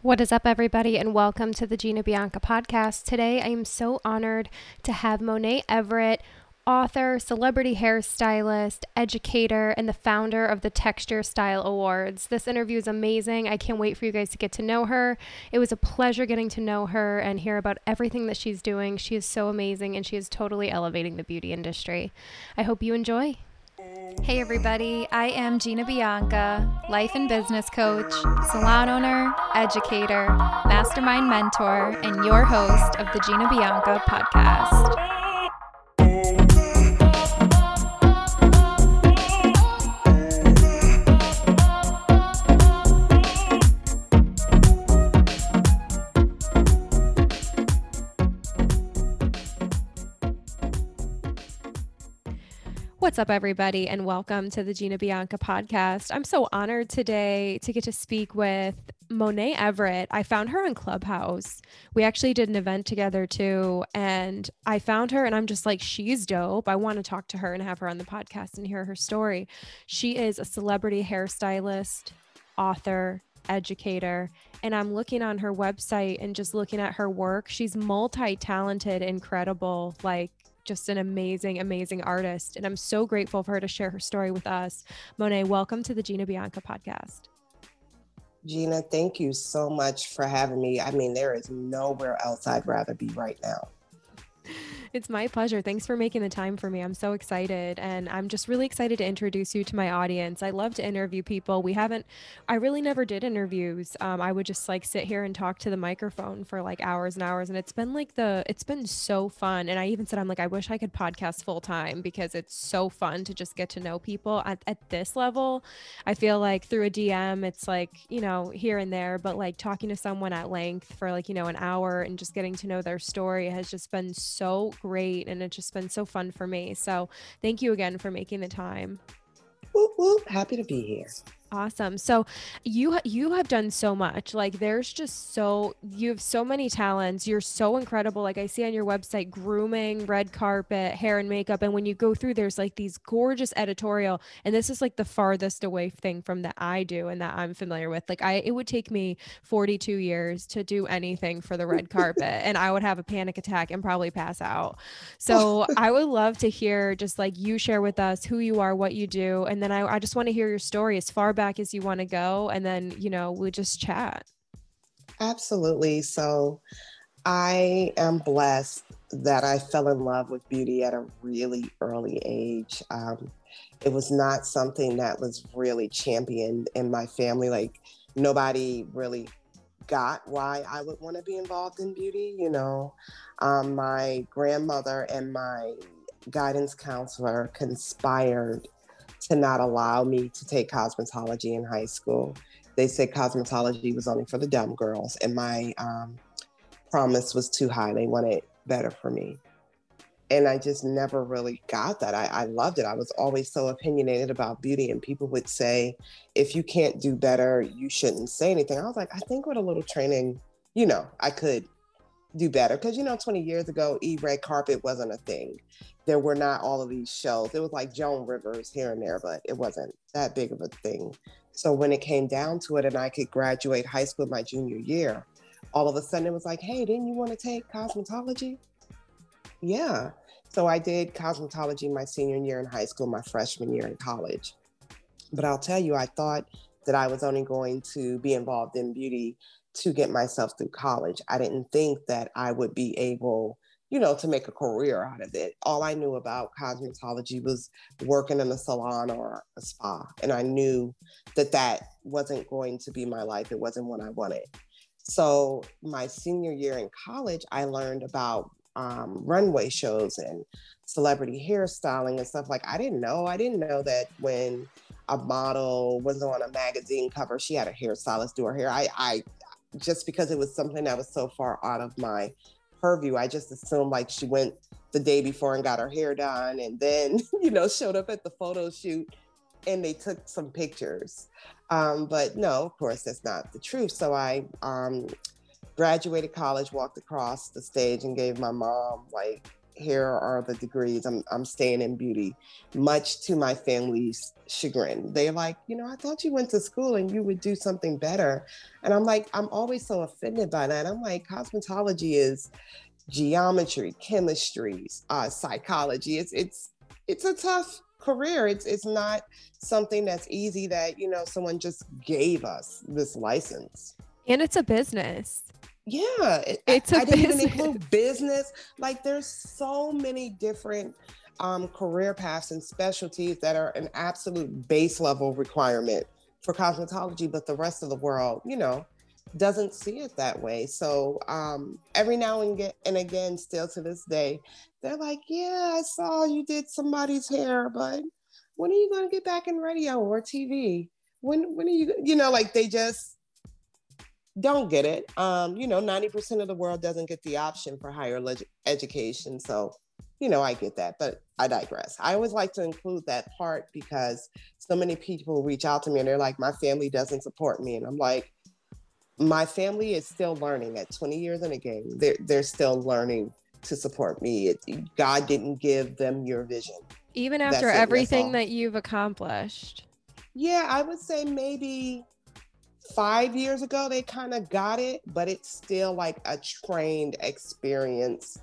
What is up, everybody, and welcome to the Gina Bianca podcast. Today, I am so honored to have Monet Everett, author, celebrity hairstylist, educator, and the founder of the Texture Style Awards. This interview is amazing. I can't wait for you guys to get to know her. It was a pleasure getting to know her and hear about everything that she's doing. She is so amazing and she is totally elevating the beauty industry. I hope you enjoy. Hey, everybody. I am Gina Bianca, life and business coach, salon owner, educator, mastermind mentor, and your host of the Gina Bianca podcast. What's up, everybody, and welcome to the Gina Bianca podcast. I'm so honored today to get to speak with Monet Everett. I found her on Clubhouse. We actually did an event together too, and I found her, and I'm just like, she's dope. I want to talk to her and have her on the podcast and hear her story. She is a celebrity hairstylist, author, educator and I'm looking on her website and just looking at her work. She's multi talented, incredible. Like just an amazing, amazing artist. And I'm so grateful for her to share her story with us. Monet, welcome to the Gina Bianca podcast. Gina, thank you so much for having me. I mean, there is nowhere else I'd rather be right now. It's my pleasure. Thanks for making the time for me. I'm so excited. And I'm just really excited to introduce you to my audience. I love to interview people. We haven't, I really never did interviews. Um, I would just like sit here and talk to the microphone for like hours and hours. And it's been like the, it's been so fun. And I even said, I'm like, I wish I could podcast full time because it's so fun to just get to know people at, at this level. I feel like through a DM, it's like, you know, here and there, but like talking to someone at length for like, you know, an hour and just getting to know their story has just been so great and it's just been so fun for me. So thank you again for making the time. Whoop, whoop. Happy to be here. Awesome. So you you have done so much. Like there's just so you have so many talents. You're so incredible. Like I see on your website grooming, red carpet, hair and makeup and when you go through there's like these gorgeous editorial and this is like the farthest away thing from that I do and that I'm familiar with. Like I it would take me 42 years to do anything for the red carpet and I would have a panic attack and probably pass out. So I would love to hear just like you share with us who you are, what you do and then I I just want to hear your story as far back as you want to go and then you know we just chat. Absolutely. So i am blessed that i fell in love with beauty at a really early age. Um, it was not something that was really championed in my family. Like nobody really got why i would want to be involved in beauty you know? Um, my grandmother and my guidance counselor conspired to not allow me to take cosmetology in high school. They said cosmetology was only for the dumb girls, and my um, promise was too high. They wanted better for me. And I just never really got that. I, I loved it. I was always so opinionated about beauty, and people would say, if you can't do better, you shouldn't say anything. I was like, I think with a little training, you know, I could do better. Because, you know, 20 years ago, e red carpet wasn't a thing there were not all of these shows. It was like Joan Rivers here and there, but it wasn't that big of a thing. So when it came down to it and I could graduate high school my junior year, all of a sudden it was like, hey, didn't you want to take cosmetology? Yeah. So I did cosmetology my senior year in high school, my freshman year in college. But I'll tell you, I thought that I was only going to be involved in beauty to get myself through college. I didn't think that I would be able you know, to make a career out of it. All I knew about cosmetology was working in a salon or a spa. And I knew that that wasn't going to be my life. It wasn't what I wanted. So, my senior year in college, I learned about um, runway shows and celebrity hairstyling and stuff like I didn't know. I didn't know that when a model was on a magazine cover, she had a hairstylist do her hair. I, I just because it was something that was so far out of my purview. I just assumed like she went the day before and got her hair done and then, you know, showed up at the photo shoot and they took some pictures. Um, but no, of course, that's not the truth. So I um, graduated college, walked across the stage and gave my mom like here are the degrees. I'm I'm staying in beauty, much to my family's chagrin. They're like, you know, I thought you went to school and you would do something better. And I'm like, I'm always so offended by that. I'm like, cosmetology is geometry, chemistry, uh, psychology. It's it's it's a tough career. It's it's not something that's easy that you know someone just gave us this license. And it's a business. Yeah, it, it's a I, I didn't even include business. Like there's so many different um, career paths and specialties that are an absolute base level requirement for cosmetology, but the rest of the world, you know, doesn't see it that way. So um, every now and, get, and again, still to this day, they're like, "Yeah, I saw you did somebody's hair, but when are you going to get back in radio or TV? When when are you? You know, like they just don't get it. Um, you know, ninety percent of the world doesn't get the option for higher leg- education, so you know, I get that, but I digress. I always like to include that part because so many people reach out to me and they're like, my family doesn't support me. And I'm like, my family is still learning at 20 years in a game. They're, they're still learning to support me. It, God didn't give them your vision. Even after everything that you've accomplished. Yeah, I would say maybe five years ago they kind of got it, but it's still like a trained experience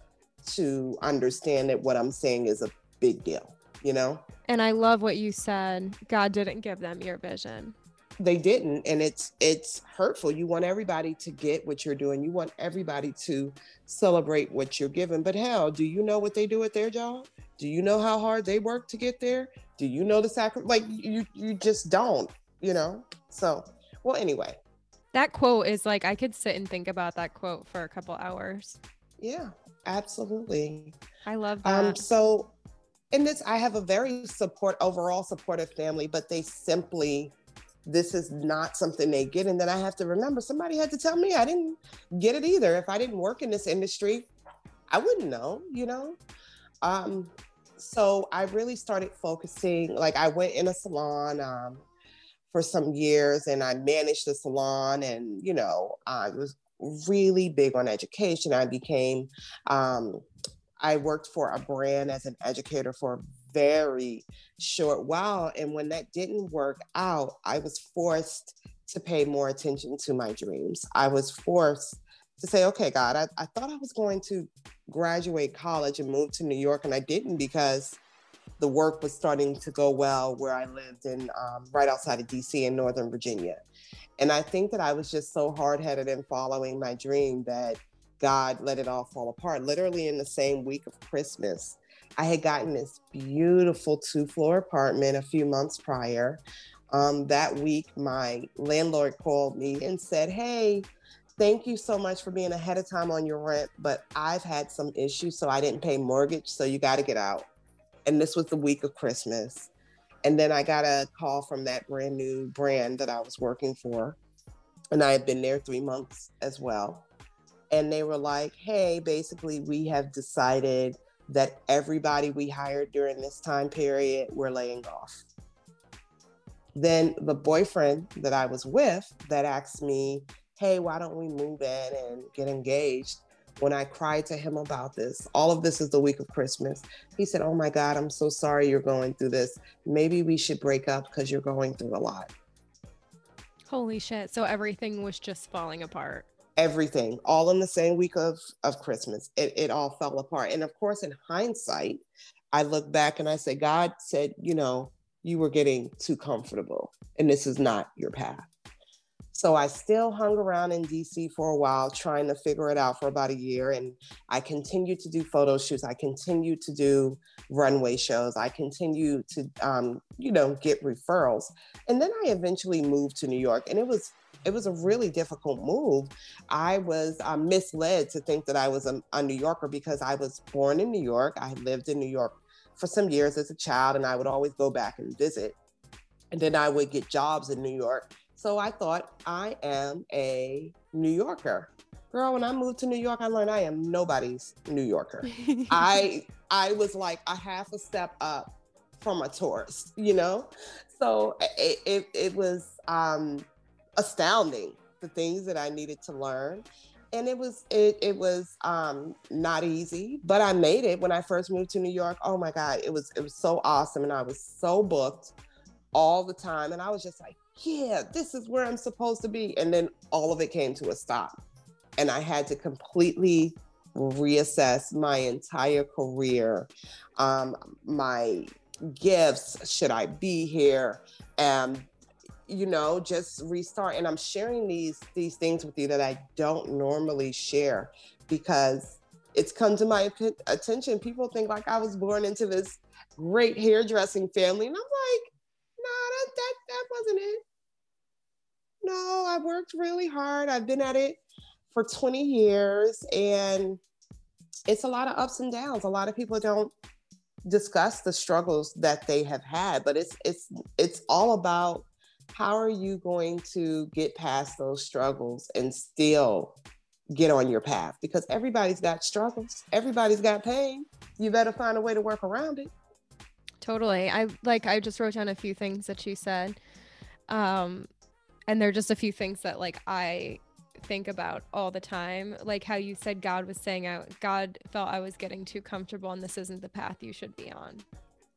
to understand that what I'm saying is a big deal, you know? And I love what you said. God didn't give them your vision. They didn't and it's it's hurtful. You want everybody to get what you're doing. You want everybody to celebrate what you're given but hell do you know what they do at their job? Do you know how hard they work to get there? Do you know the sacrifice like you you just don't you know? So well anyway that quote is like i could sit and think about that quote for a couple hours yeah absolutely i love um, that um so in this i have a very support overall supportive family but they simply this is not something they get. And then I have to remember somebody had to tell me I didn't get it either. If I didn't work in this industry, I wouldn't know, you know? Um, so I really started focusing, like I went in a salon um, for some years and I managed the salon and, you know, I was really big on education. I became, um, I worked for a brand as an educator for a very short while. And when that didn't work out, I was forced to pay more attention to my dreams. I was forced to say, okay, God, I, I thought I was going to graduate college and move to New York, and I didn't because the work was starting to go well where I lived in um, right outside of DC in Northern Virginia. And I think that I was just so hard headed in following my dream that God let it all fall apart. Literally in the same week of Christmas, I had gotten this beautiful two floor apartment a few months prior. Um, that week, my landlord called me and said, Hey, thank you so much for being ahead of time on your rent, but I've had some issues, so I didn't pay mortgage, so you got to get out. And this was the week of Christmas. And then I got a call from that brand new brand that I was working for. And I had been there three months as well. And they were like, hey, basically, we have decided that everybody we hired during this time period we're laying off. Then the boyfriend that I was with that asked me, Hey, why don't we move in and get engaged? When I cried to him about this, all of this is the week of Christmas. He said, Oh my God, I'm so sorry you're going through this. Maybe we should break up because you're going through a lot. Holy shit. So everything was just falling apart everything all in the same week of of christmas it, it all fell apart and of course in hindsight i look back and i say god said you know you were getting too comfortable and this is not your path so I still hung around in DC for a while, trying to figure it out for about a year. And I continued to do photo shoots. I continued to do runway shows. I continued to, um, you know, get referrals. And then I eventually moved to New York, and it was it was a really difficult move. I was uh, misled to think that I was a, a New Yorker because I was born in New York. I lived in New York for some years as a child, and I would always go back and visit. And then I would get jobs in New York. So I thought I am a New Yorker. Girl, when I moved to New York, I learned I am nobody's New Yorker. I I was like a half a step up from a tourist, you know? So it, it, it was um, astounding the things that I needed to learn. and it was it it was um not easy, but I made it when I first moved to New York. Oh my God, it was it was so awesome, and I was so booked all the time, and I was just like, yeah, this is where I'm supposed to be, and then all of it came to a stop, and I had to completely reassess my entire career, um, my gifts. Should I be here? Um, you know just restart. And i'm sharing these these things with you that i don't normally share because it's come to my attention. People think like i was born into this great hairdressing family. And i'm like nah that that, that wasn't it no I've worked really hard i've been at it for 20 years and it's a lot of ups and downs a lot of people don't discuss the struggles that they have had but it's it's it's all about how are you going to get past those struggles and still get on your path? Because everybody's got struggles, everybody's got pain. You better find a way to work around it. Totally. I like I just wrote down a few things that you said. Um and they're just a few things that like I think about all the time like how you said god was saying out god felt i was getting too comfortable and this isn't the path you should be on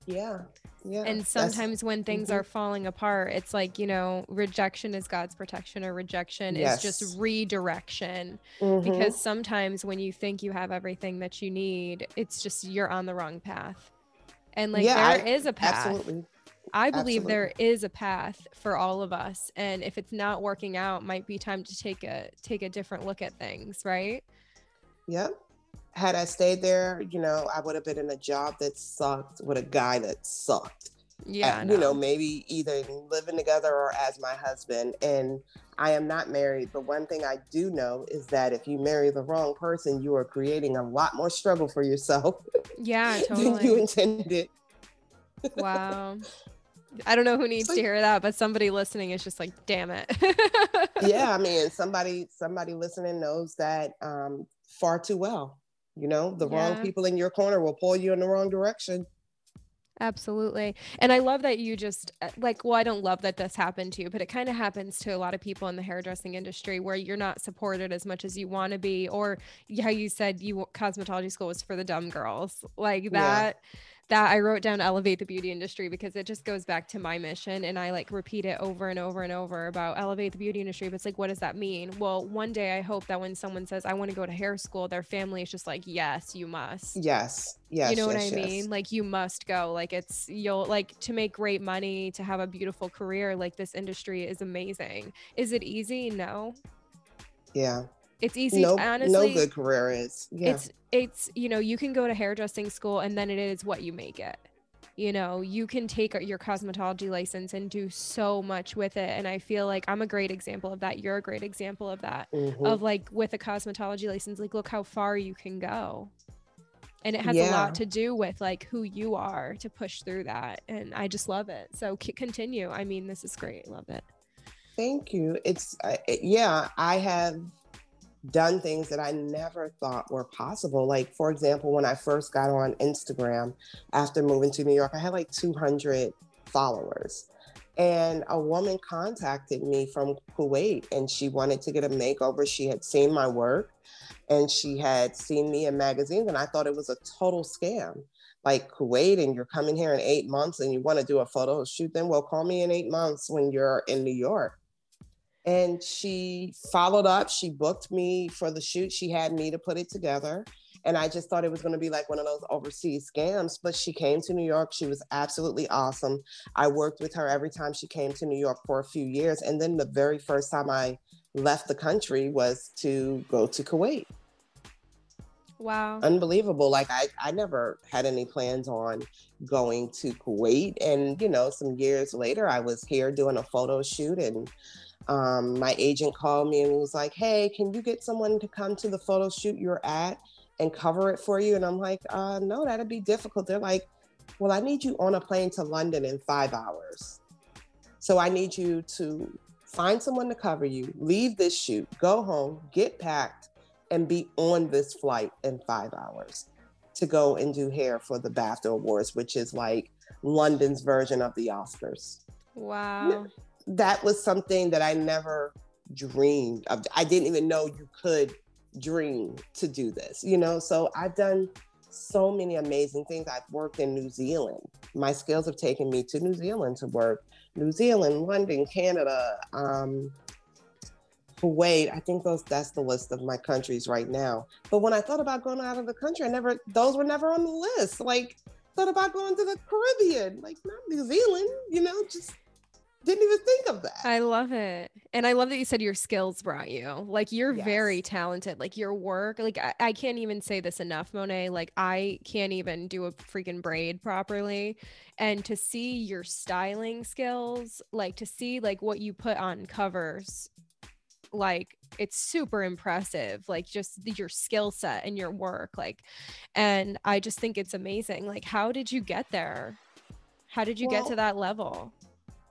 yeah. Yeah. And sometimes when things mm-hmm. are falling apart, it's like, you know, rejection is God's protection or rejection yes. is just redirection. Mm-hmm. Because sometimes when you think you have everything that you need, it's just you're on the wrong path. And like yeah, there I, is a path. Absolutely. I believe Absolutely. there is a path for all of us and if it's not working out might be time to take a take a different look at things, right? Yep had I stayed there, you know, I would have been in a job that sucked with a guy that sucked. Yeah. you know, maybe either living together or as my husband. And I am not married, but one thing I do know is that if you marry the wrong person, you are creating a lot more struggle for yourself. Yeah, totally. than you intended. wow. I don't know who needs like, to hear that, but somebody listening is just like, damn it. yeah, I mean, somebody somebody listening knows that um, far too well. You know, the yeah. wrong people in your corner will pull you in the wrong direction. Absolutely. And I love that you just uh, like, well, I don't love that this happened to you, but it kind of happens to a lot of people in the hairdressing industry where you're not supported as much as you want to be, or how you said you cosmetology school was for the dumb girls like that. Yeah that I wrote down elevate the beauty industry because it just goes back to my mission and I like repeat it over and over and over about elevate the beauty industry. But it's like, what does that mean? Well, one day I hope that when someone says, I want to go to hair school, their family is just like, yes, you must. Yes. Yes. You know yes, what I yes. mean? Like, you must go. Like, it's, you'll like to make great money, to have a beautiful career. Like, this industry is amazing. Is it easy? No. Yeah. It's easy. No, honestly, no good career is. Yeah. It's it's you know you can go to hairdressing school and then it is what you make it. You know, you can take your cosmetology license and do so much with it. And I feel like I'm a great example of that. You're a great example of that. Mm-hmm. Of like with a cosmetology license, like look how far you can go. And it has yeah. a lot to do with like who you are to push through that. And I just love it. So continue. I mean, this is great. Love it. Thank you. It's, uh, yeah, I have done things that I never thought were possible. Like, for example, when I first got on Instagram after moving to New York, I had like 200 followers. And a woman contacted me from Kuwait and she wanted to get a makeover. She had seen my work and she had seen me in magazines, and I thought it was a total scam. Like Kuwait, and you're coming here in eight months and you want to do a photo shoot, then well, call me in eight months when you're in New York and she followed up. She booked me for the shoot. She had me to put it together. And i just thought it was going to be like one of those overseas scams but she came to new york. She was absolutely awesome. I worked with her every time she came to new york for a few years. And then the very first time i left the country was to go to kuwait. Wow. Unbelievable. Like I, I never had any plans on going to Kuwait. And, you know, some years later I was here doing a photo shoot and um, my agent called me and was like, "Hey, can you get someone to come to the photo shoot you're at and cover it for you?" And I'm like, uh, "No, that'd be difficult." They're like, "Well, I need you on a plane to London in five hours, so I need you to find someone to cover you, leave this shoot, go home, get packed, and be on this flight in five hours to go and do hair for the BAFTA Awards, which is like London's version of the Oscars." Wow that was something that I never dreamed of. I didn't even know you could dream to do this, you know? So I've done so many amazing things. I've worked in New Zealand. My skills have taken me to New Zealand to work. New Zealand, London, Canada, um, Kuwait. I think those that's the list of my countries right now. But when I thought about going out of the country, I never those were never on the list. Like thought about going to the Caribbean, like not New Zealand, you know, just didn't even think of that. I love it. And I love that you said your skills brought you. Like you're yes. very talented. Like your work, like I, I, can't even say this enough, Monet. Like I can't even do a freaking braid properly. And to see your styling skills, like to see like what you put on covers, like it's super impressive. Like just your skill set and your work. Like, and I just think it's amazing. Like, how did you get there? How did you well, get to that level?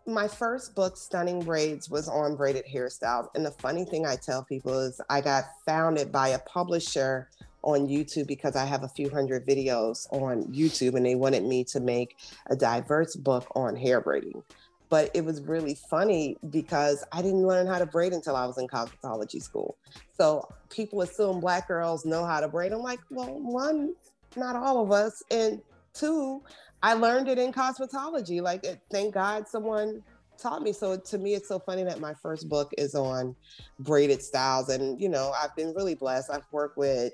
My first book, Stunning Braids, was on braided hairstyles. And the funny thing I tell people is I got founded by a publisher on YouTube because I have a few hundred videos on YouTube and they wanted me to make a diverse book on hair braiding. But it was really funny because I didn't learn how to braid until I was in cosmetology school. So people assume black girls know how to braid. I'm like, well, one, not all of us. And two, I learned it in cosmetology. Like, it, thank God someone taught me. So to me, it's so funny that my first book is on braided styles. And, you know, I've been really blessed. I've worked with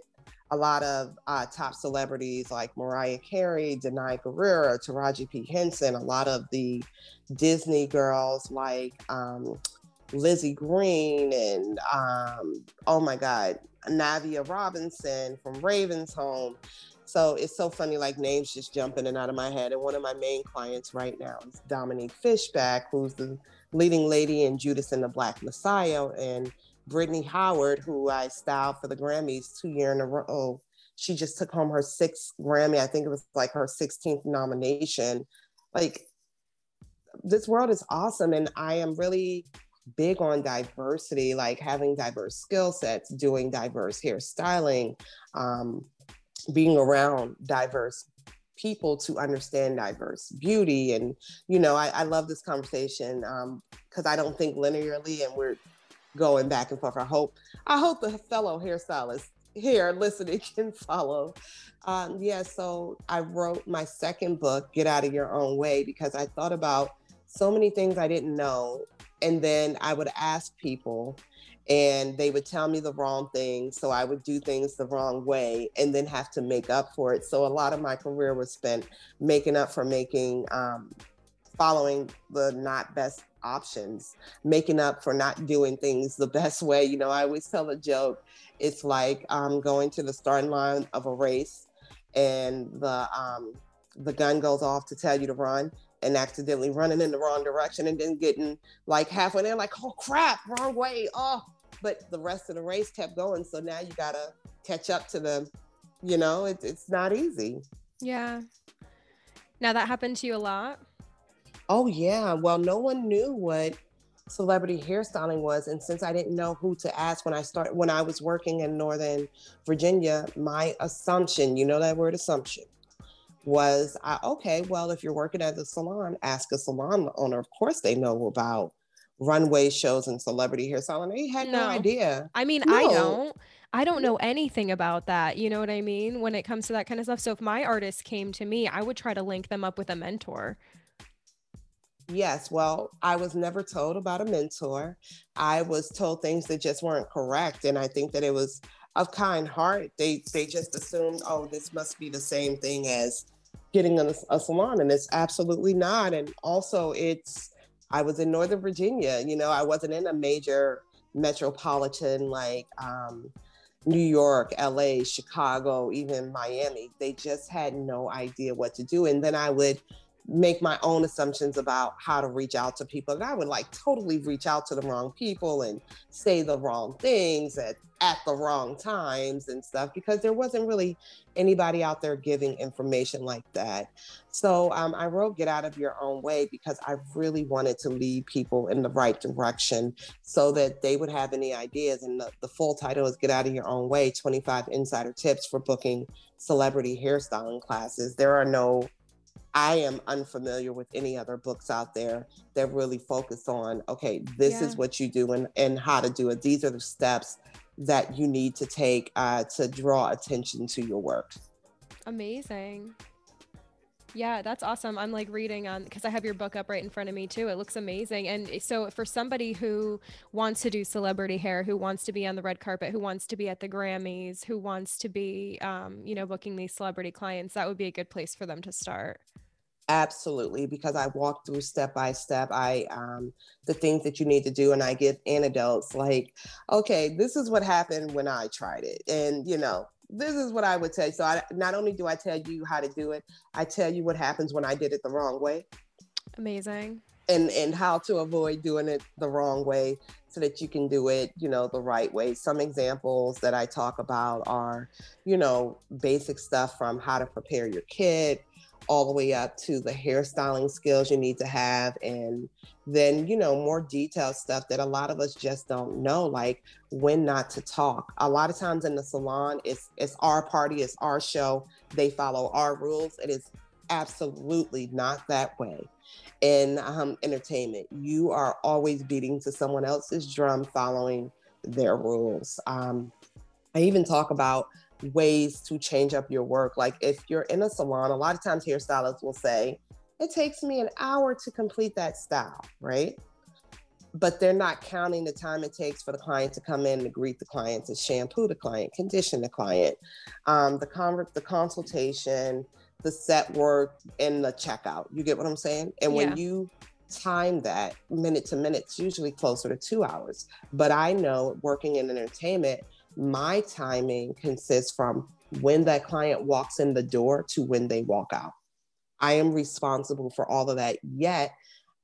a lot of uh, top celebrities like Mariah Carey, Danai Gurira, Taraji P. Henson, a lot of the Disney girls like um, Lizzy Greene and, um, oh my God, Navia Robinson from Raven's-Home. So it's so funny, like names just jump in and out of my head. And one of my main clients right now is Dominique Fishback, who's the leading lady in Judas and the Black Messiah, and Brittany Howard, who I styled for the Grammys two year in a row. She just took home her sixth Grammy. I think it was like her 16th nomination. Like this world is awesome. And I am really big on diversity, like having diverse skill sets, doing diverse hairstyling, um, being around diverse people to understand diverse beauty. And you know i, I love this conversation because um, i don't think linearly and we're going back and forth. I hope i hope the fellow hairstylist here listening can follow. Um, yeah so i wrote my second book get out of your own way because i thought about so many things i didn't know. And then i would ask people and they would tell me the wrong thing so i would do things the wrong way and then have to make up for it. So a lot of my career was spent making up for making um, following the not best options making up for not doing things the best way. You know i always tell a joke it's like um, going to the starting line of a race and the um, the gun goes off to tell you to run and accidentally running in the wrong direction and then getting like halfway there, like, oh crap, wrong way. Oh, but the rest of the race kept going. So now you gotta catch up to them. You know, it, it's not easy. Yeah. Now that happened to you a lot. Oh yeah. Well, no one knew what celebrity hairstyling was and since i didn't know who to ask when i started when i was working in northern virginia my assumption you know that word assumption was I, okay, well, if you're working at a salon, ask a salon owner. Of course, they know about runway shows and celebrity hairstyling. They had no, no idea. I mean, no. I don't. I don't know anything about that. You know what I mean? When it comes to that kind of stuff. So if my artist came to me, I would try to link them up with a mentor. Yes, well, I was never told about a mentor. I was told things that just weren't correct. And I think that it was of kind heart. They they just assumed, oh, this must be the same thing as getting a, a salon, and it's absolutely not. And also, it's I was in Northern Virginia. You know, I wasn't in a major metropolitan like um, New York, LA, Chicago, even Miami. They just had no idea what to do. And then I would make my own assumptions about how to reach out to people. And I would like totally reach out to the wrong people and say the wrong things at, at the wrong times and stuff because there wasn't really anybody out there giving information like that. So um, I wrote Get Out of Your Own Way because I really wanted to lead people in the right direction so that they would have any ideas. And the, the full title is Get Out of Your Own Way 25 Insider Tips for Booking Celebrity Hairstyling Classes. There are no I am unfamiliar with any other books out there that really focus on, okay, this yeah. is what you do and, and how to do it. These are the steps that you need to take uh, to draw attention to your work. Amazing. Yeah, that's awesome. I'm like reading on because I have your book up right in front of me too. It looks amazing. And eh, so, for somebody who wants to do celebrity hair, who wants to be on the red carpet, who wants to be at the Grammys, who wants to be, um, you know, booking these celebrity clients, that would be a good place for them to start. Absolutely, because I walk through step by step. I um, the things that you need to do, and I give anecdotes like, okay, this is what happened when I tried it, and you know, this is what I would tell you. So I, not only do I tell you how to do it, I tell you what happens when I did it the wrong way. Amazing. And and how to avoid doing it the wrong way so that you can do it, you know, the right way. Some examples that I talk about are, you know, basic stuff from how to prepare your kit, all the way up to the hairstyling skills you need to have and then you know more detailed stuff that a lot of us just don't know like when not to talk. A lot of times in the salon it's it's our party it's our show they follow our rules it is absolutely not that way. In um, entertainment you are always beating to someone else's drum following their rules. Um, i even talk about ways to change up your work. Like if you're in a salon, a lot of times hairstylists will say, it takes me an hour to complete that style, right? But they're not counting the time it takes for the client to come in to greet the client, to shampoo the client, condition the client, um, the con- the consultation, the set work, and the checkout. You get what I'm saying? And when you time that minute to minute, it's usually closer to two hours. But I know working in entertainment, my timing consists from when that client walks in the door to when they walk out. I am responsible for all of that. Yet,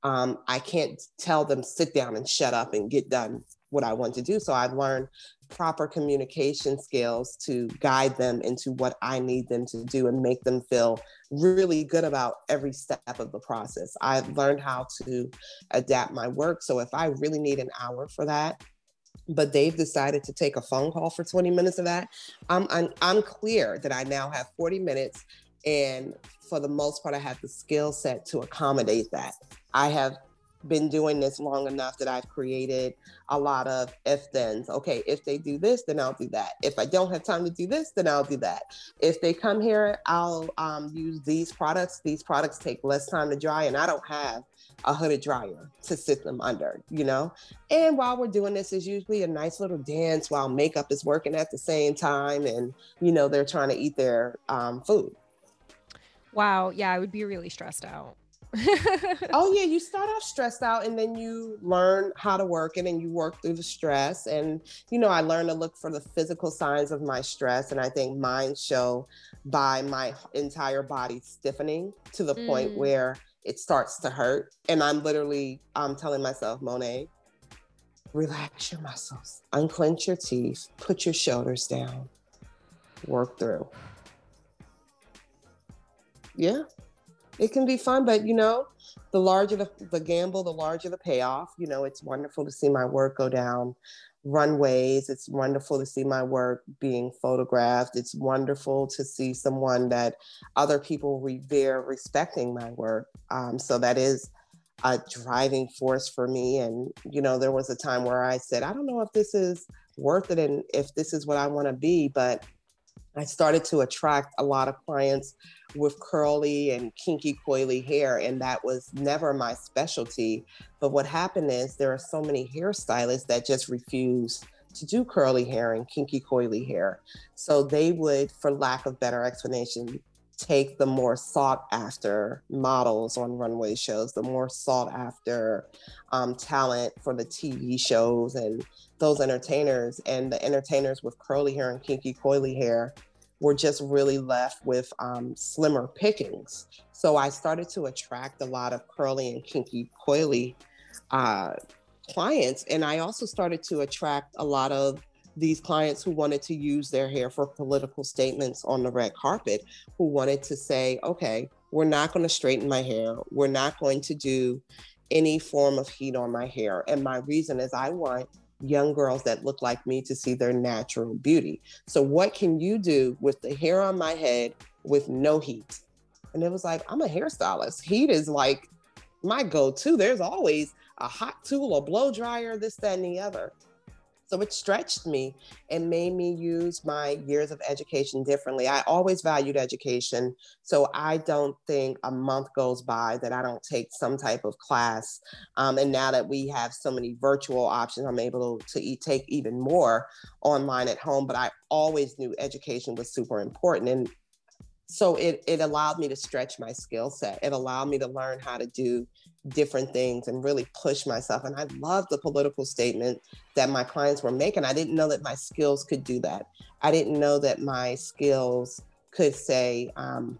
um, I can't tell them sit down and shut up and get done what I want to do. So I've learned proper communication skills to guide them into what I need them to do and make them feel really good about every step of the process. I've learned how to adapt my work. So if I really need an hour for that, but they've decided to take a phone call for 20 minutes of that. I'm, I'm, I'm clear that I now have 40 minutes, and for the most part, I have the skill set to accommodate that. I have been doing this long enough that I've created a lot of if thens. Okay, if they do this, then I'll do that. If I don't have time to do this, then I'll do that. If they come here, I'll um, use these products. These products take less time to dry, and I don't have a hooded dryer to sit them under, you know? And while we're doing this, is usually a nice little dance while makeup is working at the same time and, you know, they're trying to eat their um, food. Wow. Yeah, I would be really stressed out. oh yeah, you start off stressed out and then you learn how to work it and you work through the stress. And you know, I learned to look for the physical signs of my stress. And I think mine show by my entire body stiffening to the mm. point where it starts to hurt. And I'm literally I'm telling myself, Monet, relax your muscles, unclench your teeth, put your shoulders down, work through. Yeah, it can be fun, but you know, the larger the, the gamble, the larger the payoff. You know, it's wonderful to see my work go down runways. It's wonderful to see my work being photographed. It's wonderful to see someone that other people revere respecting my work. Um, so that is a driving force for me. And, you know, there was a time where I said, I don't know if this is worth it and if this is what I want to be, but I started to attract a lot of clients with curly and kinky coily hair and that was never my specialty. But what happened is there are so many hairstylists that just refuse to do curly hair and kinky coily hair. So they would for lack of better explanation take the more sought after models on runway shows the more sought after um, talent for the tv shows and those entertainers and the entertainers with curly hair and kinky coily hair were just really left with um, slimmer pickings. So I started to attract a lot of curly and kinky coily uh, clients. And I also started to attract a lot of these clients who wanted to use their hair for political statements on the red carpet, who wanted to say, okay, we're not going to straighten my hair. We're not going to do any form of heat on my hair. And my reason is I want young girls that look like me to see their natural beauty. So, what can you do with the hair on my head with no heat? And it was like, I'm a hairstylist. Heat is like my go to. There's always a hot tool, a blow dryer, this, that, and the other. So it stretched me and made me use my years of education differently. I always valued education. So I don't think a month goes by that I don't take some type of class. Um, and now that we have so many virtual options, I'm able to e- take even more online at home. But I always knew education was super important. And so it, it allowed me to stretch my skill set. It allowed me to learn how to do different things and really push myself. And I love the political statement that my clients were making. I didn't know that my skills could do that. I didn't know that my skills could say, um,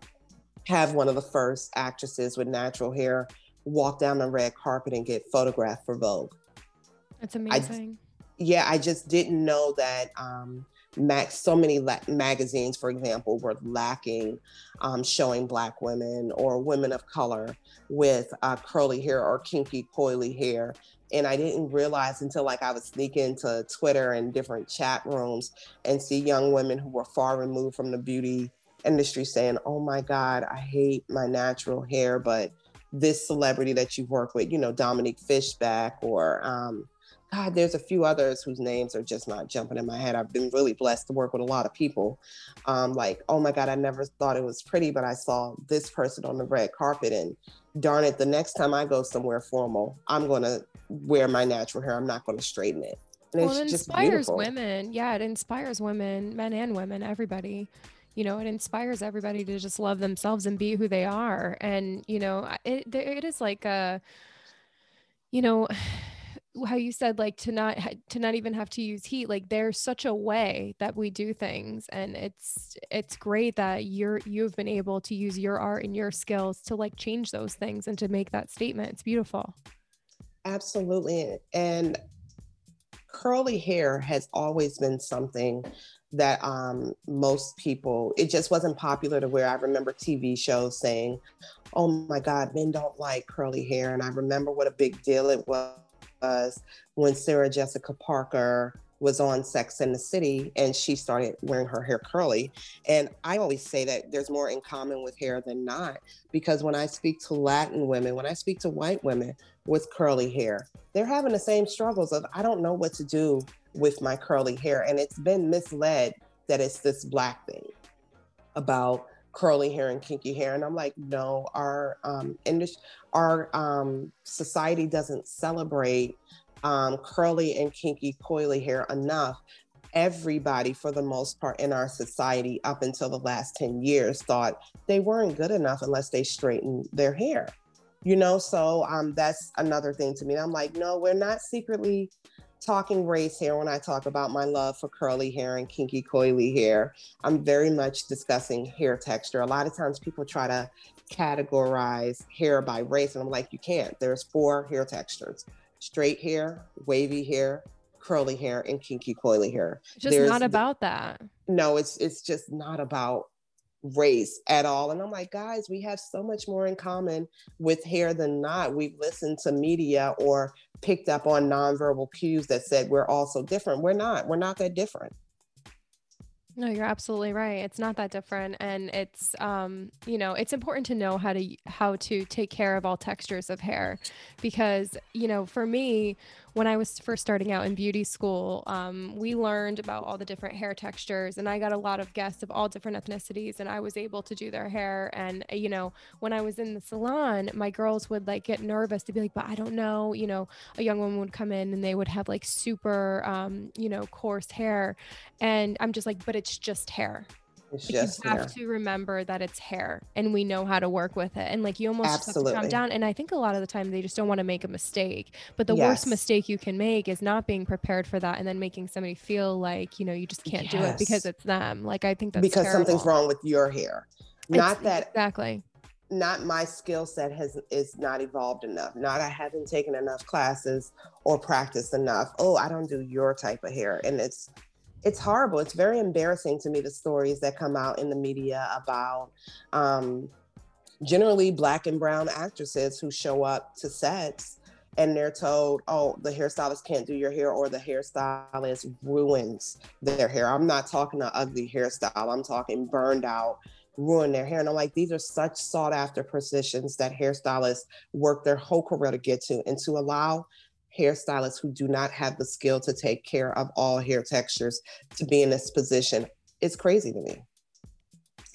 have one of the first actresses with natural hair walk down the red carpet and get photographed for Vogue. That's amazing. I, yeah, I just didn't know that um, So many la- magazines, for example, were lacking um, showing Black women or women of color with uh, curly hair or kinky, coily hair. And I didn't realize until like I would sneak into Twitter and different chat rooms and see young women who were far removed from the beauty industry saying, Oh my God, I hate my natural hair, but this celebrity that you work with, you know, Dominique Fishback or um, God, there's a few others whose names are just not jumping in my head. I've been really blessed to work with a lot of people. Um, like, oh my God, I never thought it was pretty, but I saw this person on the red carpet. And darn it, the next time I go somewhere formal, I'm going to wear my natural hair. I'm not going to straighten it. And well, it inspires women. Yeah, it inspires women, men and women, everybody. You know, it inspires everybody to just love themselves and be who they are. And, you know, it, it is like a, you know, how you said like to not to not even have to use heat like there's such a way that we do things and it's it's great that you're you've been able to use your art and your skills to like change those things and to make that statement. It's beautiful. Absolutely and curly hair has always been something that um, most people it just wasn't popular to wear. I remember tv shows saying oh my god men don't like curly hair and i remember what a big deal it was was when Sarah Jessica Parker was on Sex and the City and she started wearing her hair curly. And I always say that there's more in common with hair than not because when I speak to Latin women, when I speak to white women with curly hair, they're having the same struggles of I don't know what to do with my curly hair. And it's been misled that it's this black thing about curly hair and kinky hair and i'm like no our um industry our um society doesn't celebrate um curly and kinky coily hair enough everybody for the most part in our society up until the last 10 years thought they weren't good enough unless they straightened their hair. You know so um that's another thing to me i'm like no we're not secretly talking race here when I talk about my love for curly hair and kinky coily hair. I'm very much discussing hair texture. A lot of times people try to categorize hair by race, and I'm like, you can't. There's four hair textures straight hair, wavy hair, curly hair, and kinky coily hair. It's just There's not about that. No, it's it's just not about race at all. And I'm like, guys, we have so much more in common with hair than not. We've listened to media or picked up on nonverbal cues that said we're all so different. We're not. We're not that different. No, you're absolutely right. It's not that different and it's um, you know, it's important to know how to how to take care of all textures of hair because, you know, for me, when I was first starting out in beauty school, um, we learned about all the different hair textures, and I got a lot of guests of all different ethnicities, and I was able to do their hair. And you know, when I was in the salon, my girls would like get nervous to be like, "But I don't know." You know, a young woman would come in and they would have like super, um, you know, coarse hair, and I'm just like, "But it's just hair." It's just you have hair. to remember that it's hair and we know how to work with it. And like you almost Absolutely. have to calm down. And I think a lot of the time they just don't want to make a mistake. But the yes. worst mistake you can make is not being prepared for that and then making somebody feel like, you know, you just can't yes. do it because it's them. Like I think that's because terrible. something's wrong with your hair. Not it's, that exactly not my skill set has is not evolved enough. Not I haven't taken enough classes or practiced enough. Oh, I don't do your type of hair. And it's it's horrible. It's very embarrassing to me the stories that come out in the media about um, generally black and brown actresses who show up to sets and they're told, "Oh, the hairstylist can't do your hair," or the hairstylist ruins their hair. I'm not talking an ugly hairstyle. I'm talking burned out, ruin their hair. And I'm like, these are such sought after positions that hairstylists work their whole career to get to, and to allow hairstylists who do not have the skill to take care of all hair textures to be in this position. It's crazy to me.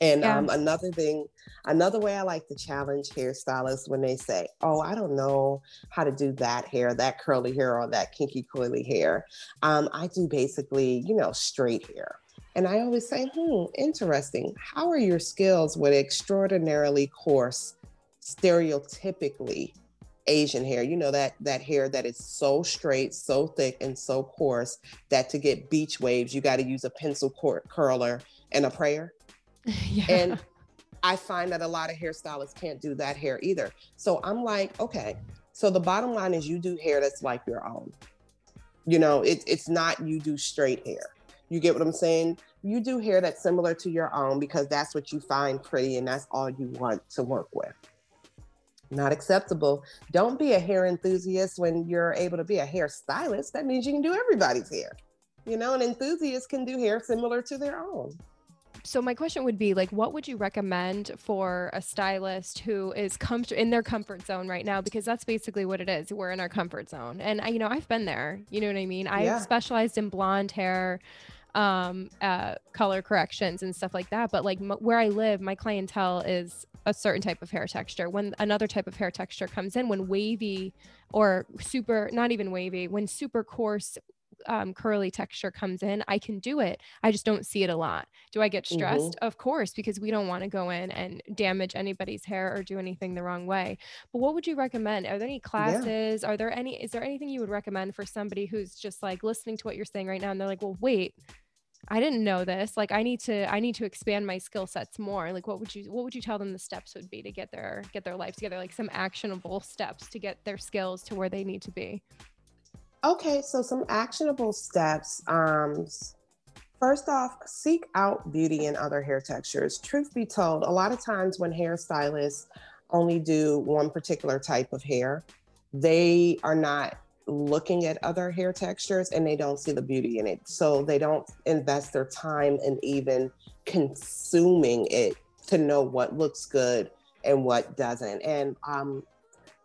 And yeah. um, another thing, another way I like to challenge hairstylists when they say, "Oh, I don't know how to do that hair, that curly hair, or that kinky coily hair." Um, I do basically, you know, straight hair. And I always say, "Hmm, interesting. How are your skills with extraordinarily coarse, stereotypically Asian hair. You know that that hair that is so straight, so thick, and so coarse that to get beach waves, you got to use a pencil curler and a prayer. yeah. And I find that a lot of hairstylists can't do that hair either. So I'm like, okay. So the bottom line is, you do hair that's like your own. You know, it, it's not you do straight hair. You get what I'm saying? You do hair that's similar to your own because that's what you find pretty and that's all you want to work with not acceptable. Don't be a hair enthusiast when you're able to be a hairstylist. That means you can do everybody's hair. You know, an enthusiast can do hair similar to their own. So my question would be like what would you recommend for a stylist who is comfort in their comfort zone right now because that's basically what it is. We're in our comfort zone. And I, you know, I've been there. You know what I mean? I've specialized in blonde hair um uh color corrections and stuff like that but like m- where i live my clientele is a certain type of hair texture when another type of hair texture comes in when wavy or super not even wavy when super coarse um, curly texture comes in, I can do it. I just don't see it a lot. Do I get stressed? Mm-hmm. Of course, because we don't want to go in and damage anybody's hair or do anything the wrong way. But what would you recommend? Are there any classes? Yeah. Are there any, is there anything you would recommend for somebody who's just like listening to what you're saying right now and they're like, well, wait, I didn't know this. Like I need to I need to expand my skill sets more. Like what would you what would you tell them the steps would be to get their get their life together? Like some actionable steps to get their skills to where they need to be. Okay, so some actionable steps. Um first off, seek out beauty in other hair textures. Truth be told, a lot of times when hairstylists only do one particular type of hair, they are not looking at other hair textures and they don't see the beauty in it. So they don't invest their time in even consuming it to know what looks good and what doesn't. And um,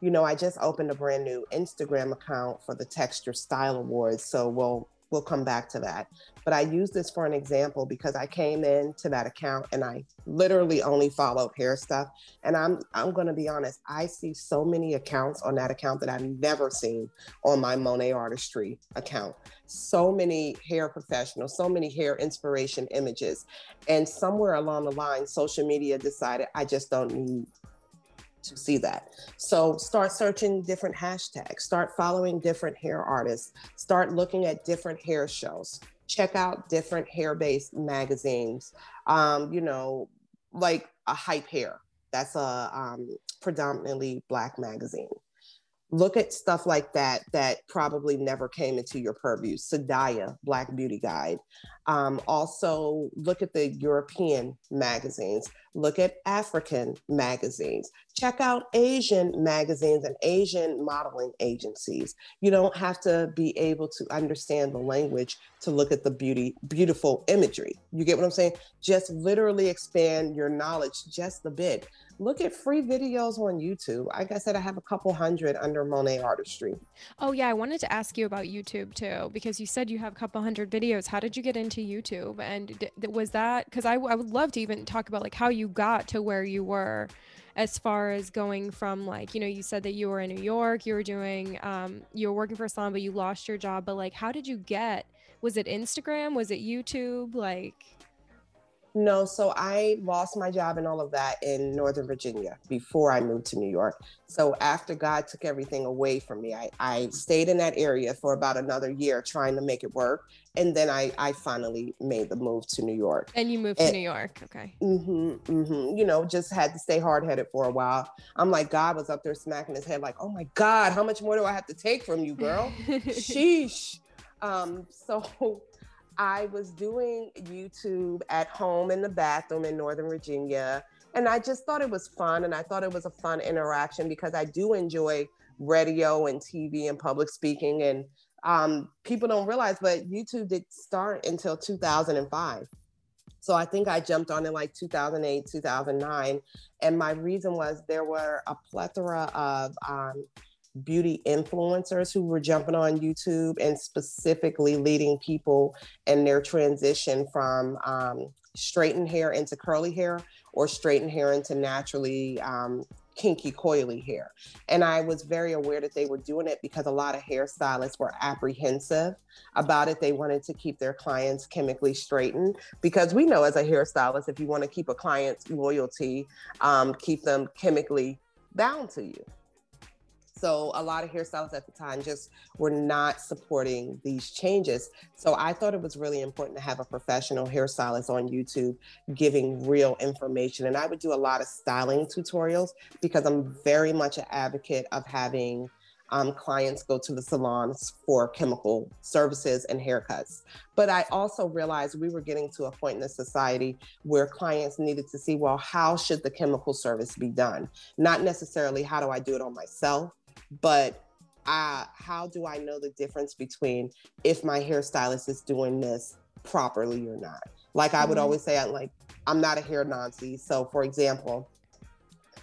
you know, I just opened a brand new Instagram account for the Texture Style Awards. So we'll we'll come back to that. But I use this for an example because I came into that account and I literally only followed hair stuff. And I'm I'm gonna be honest, I see so many accounts on that account that I've never seen on my Monet Artistry account. So many hair professionals, so many hair inspiration images. And somewhere along the line, social media decided I just don't need to see that. So start searching different hashtags, start following different hair artists, start looking at different hair shows, check out different hair based magazines. Um, you know, like a Hype Hair, that's a um, predominantly Black magazine look at stuff like that that probably never came into your purview. Sadaya, Black Beauty Guide. Um, also, look at the European magazines, look at African magazines, check out Asian magazines and Asian modeling agencies. You don't have to be able to understand the language to look at the beauty, beautiful imagery. You get what I'm saying? Just literally expand your knowledge just a bit look at free videos on YouTube. Like I said, I have a couple hundred under Monet Artistry. Oh, yeah. I wanted to ask you about YouTube too, because you said you have a couple hundred videos. How did you get into YouTube? And was that because I, I would love to even talk about like how you got to where you were as far as going from like you know you said that you were in new york you were doing um, you were working for salon but you lost your job but like how did you get was it instagram? Was it youtube? Like no, so I lost my job and all of that in Northern Virginia before I moved to New York. So after God took everything away from me, I, I stayed in that area for about another year trying to make it work. And then I, I finally made the move to New York. And you moved and, to New York. Okay. Mm-hmm, mm-hmm. You know, just had to stay hard headed for a while. I'm like, God was up there smacking his head, like, oh my God, how much more do I have to take from you, girl? Sheesh. Um, so I was doing YouTube at home in the bathroom in Northern Virginia. And I just thought it was fun. And I thought it was a fun interaction because I do enjoy radio and TV and public speaking. And um, people don't realize, but YouTube did start until 2005. So I think I jumped on in like 2008, 2009. And my reason was there were a plethora of um, beauty influencers who were jumping on YouTube and specifically leading people in their transition from um, straightened hair into curly hair or straightened hair into naturally um, kinky coily hair. And I was very aware that they were doing it because a lot of hairstylists were apprehensive about it. They wanted to keep their clients chemically straightened because we know as a hairstylist, if you want to keep a client's loyalty, um, keep them chemically bound to you. So a lot of hairstylists at the time just were not supporting these changes. So I thought it was really important to have a professional hairstylist on YouTube giving real information. And I would do a lot of styling tutorials because I'm very much an advocate of having um, clients go to the salons for chemical services and haircuts. But I also realized we were getting to a point in the society where clients needed to see, well, how should the chemical service be done? Not necessarily how do I do it on myself, but uh, how do I know the difference between if my hairstylist is doing this properly or not? Like I would mm-hmm. always say, I'm like, I'm not a hair Nazi. So, for example,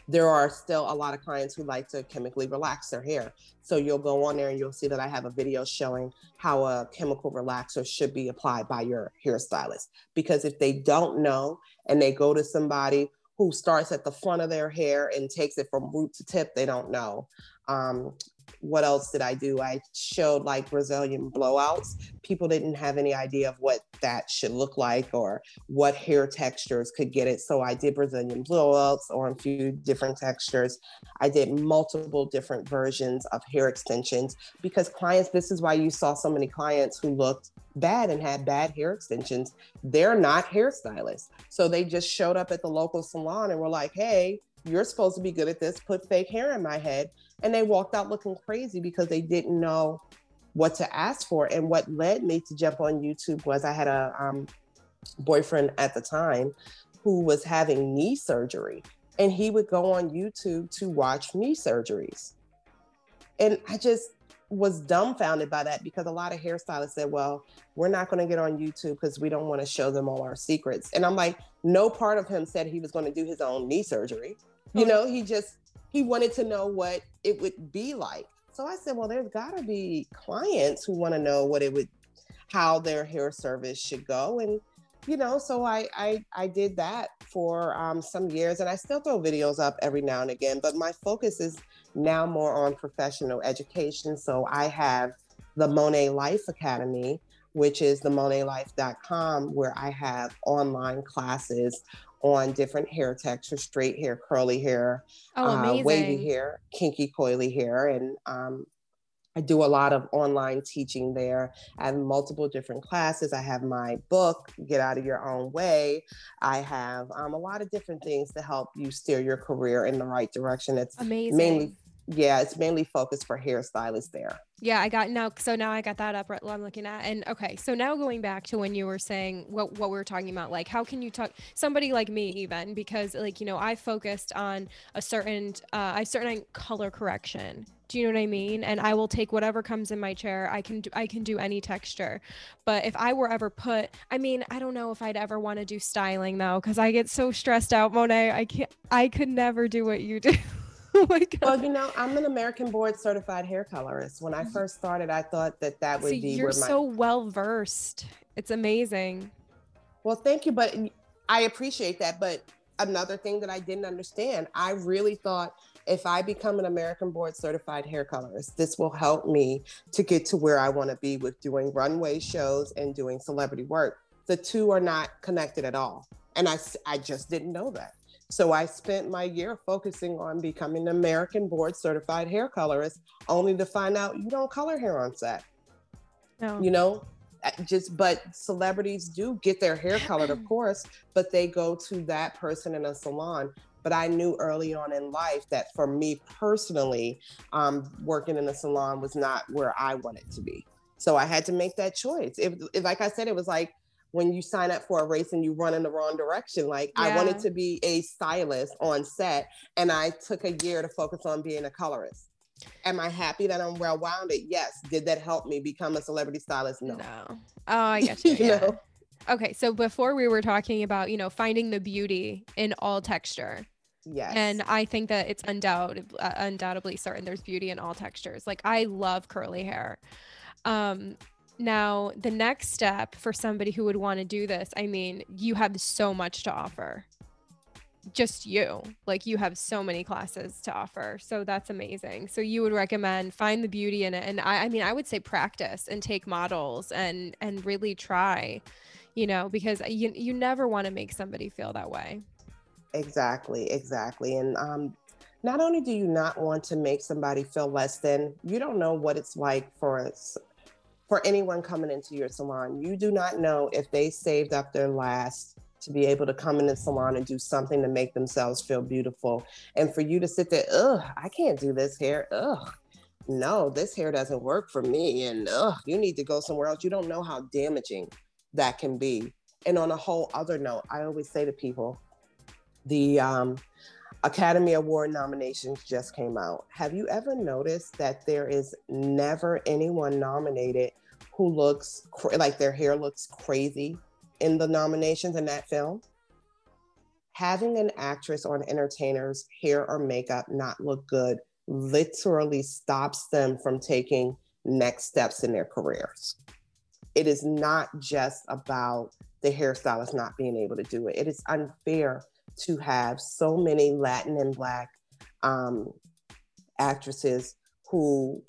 there are still a lot of clients who like to chemically relax their hair. So you'll go on there and you'll see that I have a video showing how a chemical relaxer should be applied by your hairstylist. Because if they don't know and they go to somebody who starts at the front of their hair and takes it from root to tip, they don't know. Um, what else did I do? I showed like Brazilian blowouts. People didn't have any idea of what that should look like or what hair textures could get it. So I did Brazilian blowouts on a few different textures. I did multiple different versions of hair extensions because clients, this is why you saw so many clients who looked bad and had bad hair extensions. They're not hairstylists. So they just showed up at the local salon and were like, hey, you're supposed to be good at this, put fake hair in my head. And they walked out looking crazy because they didn't know what to ask for. And what led me to jump on YouTube was I had a um, boyfriend at the time who was having knee surgery, and he would go on YouTube to watch knee surgeries. And I just was dumbfounded by that because a lot of hairstylists said, Well, we're not going to get on YouTube because we don't want to show them all our secrets. And I'm like, No part of him said he was going to do his own knee surgery. You know, he just he wanted to know what it would be like. So I said, well, there's got to be clients who want to know what it would, how their hair service should go, and you know, so I I, I did that for um, some years, and I still throw videos up every now and again. But my focus is now more on professional education. So I have the Monet Life Academy, which is the monetlife.com, where I have online classes on different hair textures straight hair curly hair oh, uh, wavy hair kinky coily hair and um, I do a lot of online teaching there. I have multiple different classes. I have my book, Get Out of Your Own Way. I have um, a lot of different things to help you steer your career in the right direction. It's amazing. Mainly, yeah, it's mainly focused for hairstylists there. Yeah, I got now. So now I got that up. Right, I'm looking at, and okay. So now going back to when you were saying what what we were talking about, like how can you talk somebody like me even because like you know I focused on a certain uh, I certain color correction. Do you know what I mean? And I will take whatever comes in my chair. I can do I can do any texture. But if I were ever put, I mean, I don't know if I'd ever want to do styling though, because I get so stressed out, Monet. I can't. I could never do what you do. oh my God. Well, you know, I'm an American board certified hair colorist. When I mm-hmm. first started, I thought that that would be you're my... so well versed. It's amazing. Well, thank you, but I appreciate that. But another thing that I didn't understand, I really thought if I become an American board certified hair colorist, this will help me to get to where I want to be with doing runway shows and doing celebrity work. The two are not connected at all. And I, I just didn't know that. So I spent my year focusing on becoming an American board certified hair colorist, only to find out you don't color hair on set. No. You know, just but celebrities do get their hair colored, of course, but they go to that person in a salon. But I knew early on in life that for me personally, um, working in a salon was not where I wanted to be. So I had to make that choice. It, it, like I said, it was like when you sign up for a race and you run in the wrong direction. Like yeah. I wanted to be a stylist on set and I took a year to focus on being a colorist. Am I happy that I'm well rounded? Yes. Did that help me become a celebrity stylist? No. No. Oh, I get you. you yeah. know? Okay, so before we were talking about, you know, finding the beauty in all texture. Yes. And I think that it's undoubtedly, uh, undoubtedly certain there's beauty in all textures. Like I love curly hair. Um, now, the next step for somebody who would want to do this, I mean, you have so much to offer. Just you, like you have so many classes to offer. So that's amazing. So you would recommend find the beauty in it. And I, I mean, I would say practice and take models and and really try, you know, because you you never want to make somebody feel that way. Exactly, exactly. And um, not only do you not want to make somebody feel less than, you don't know what it's like for for anyone coming into your salon. You do not know if they saved up their last to be able to come in the salon and do something to make themselves feel beautiful. And for you to sit there, ugh, I can't do this hair. Ugh, no, this hair doesn't work for me. And ugh, you need to go somewhere else. You don't know how damaging that can be. And on a whole other note, I always say to people, the um, Academy Award nominations just came out. Have you ever noticed that there is never anyone nominated who looks cr- like their hair looks crazy in the nominations in that film? Having an actress or an entertainer's hair or makeup not look good literally stops them from taking next steps in their careers. It is not just about the hairstylist not being able to do it. It is unfair to have so many Latin and Black um, actresses who,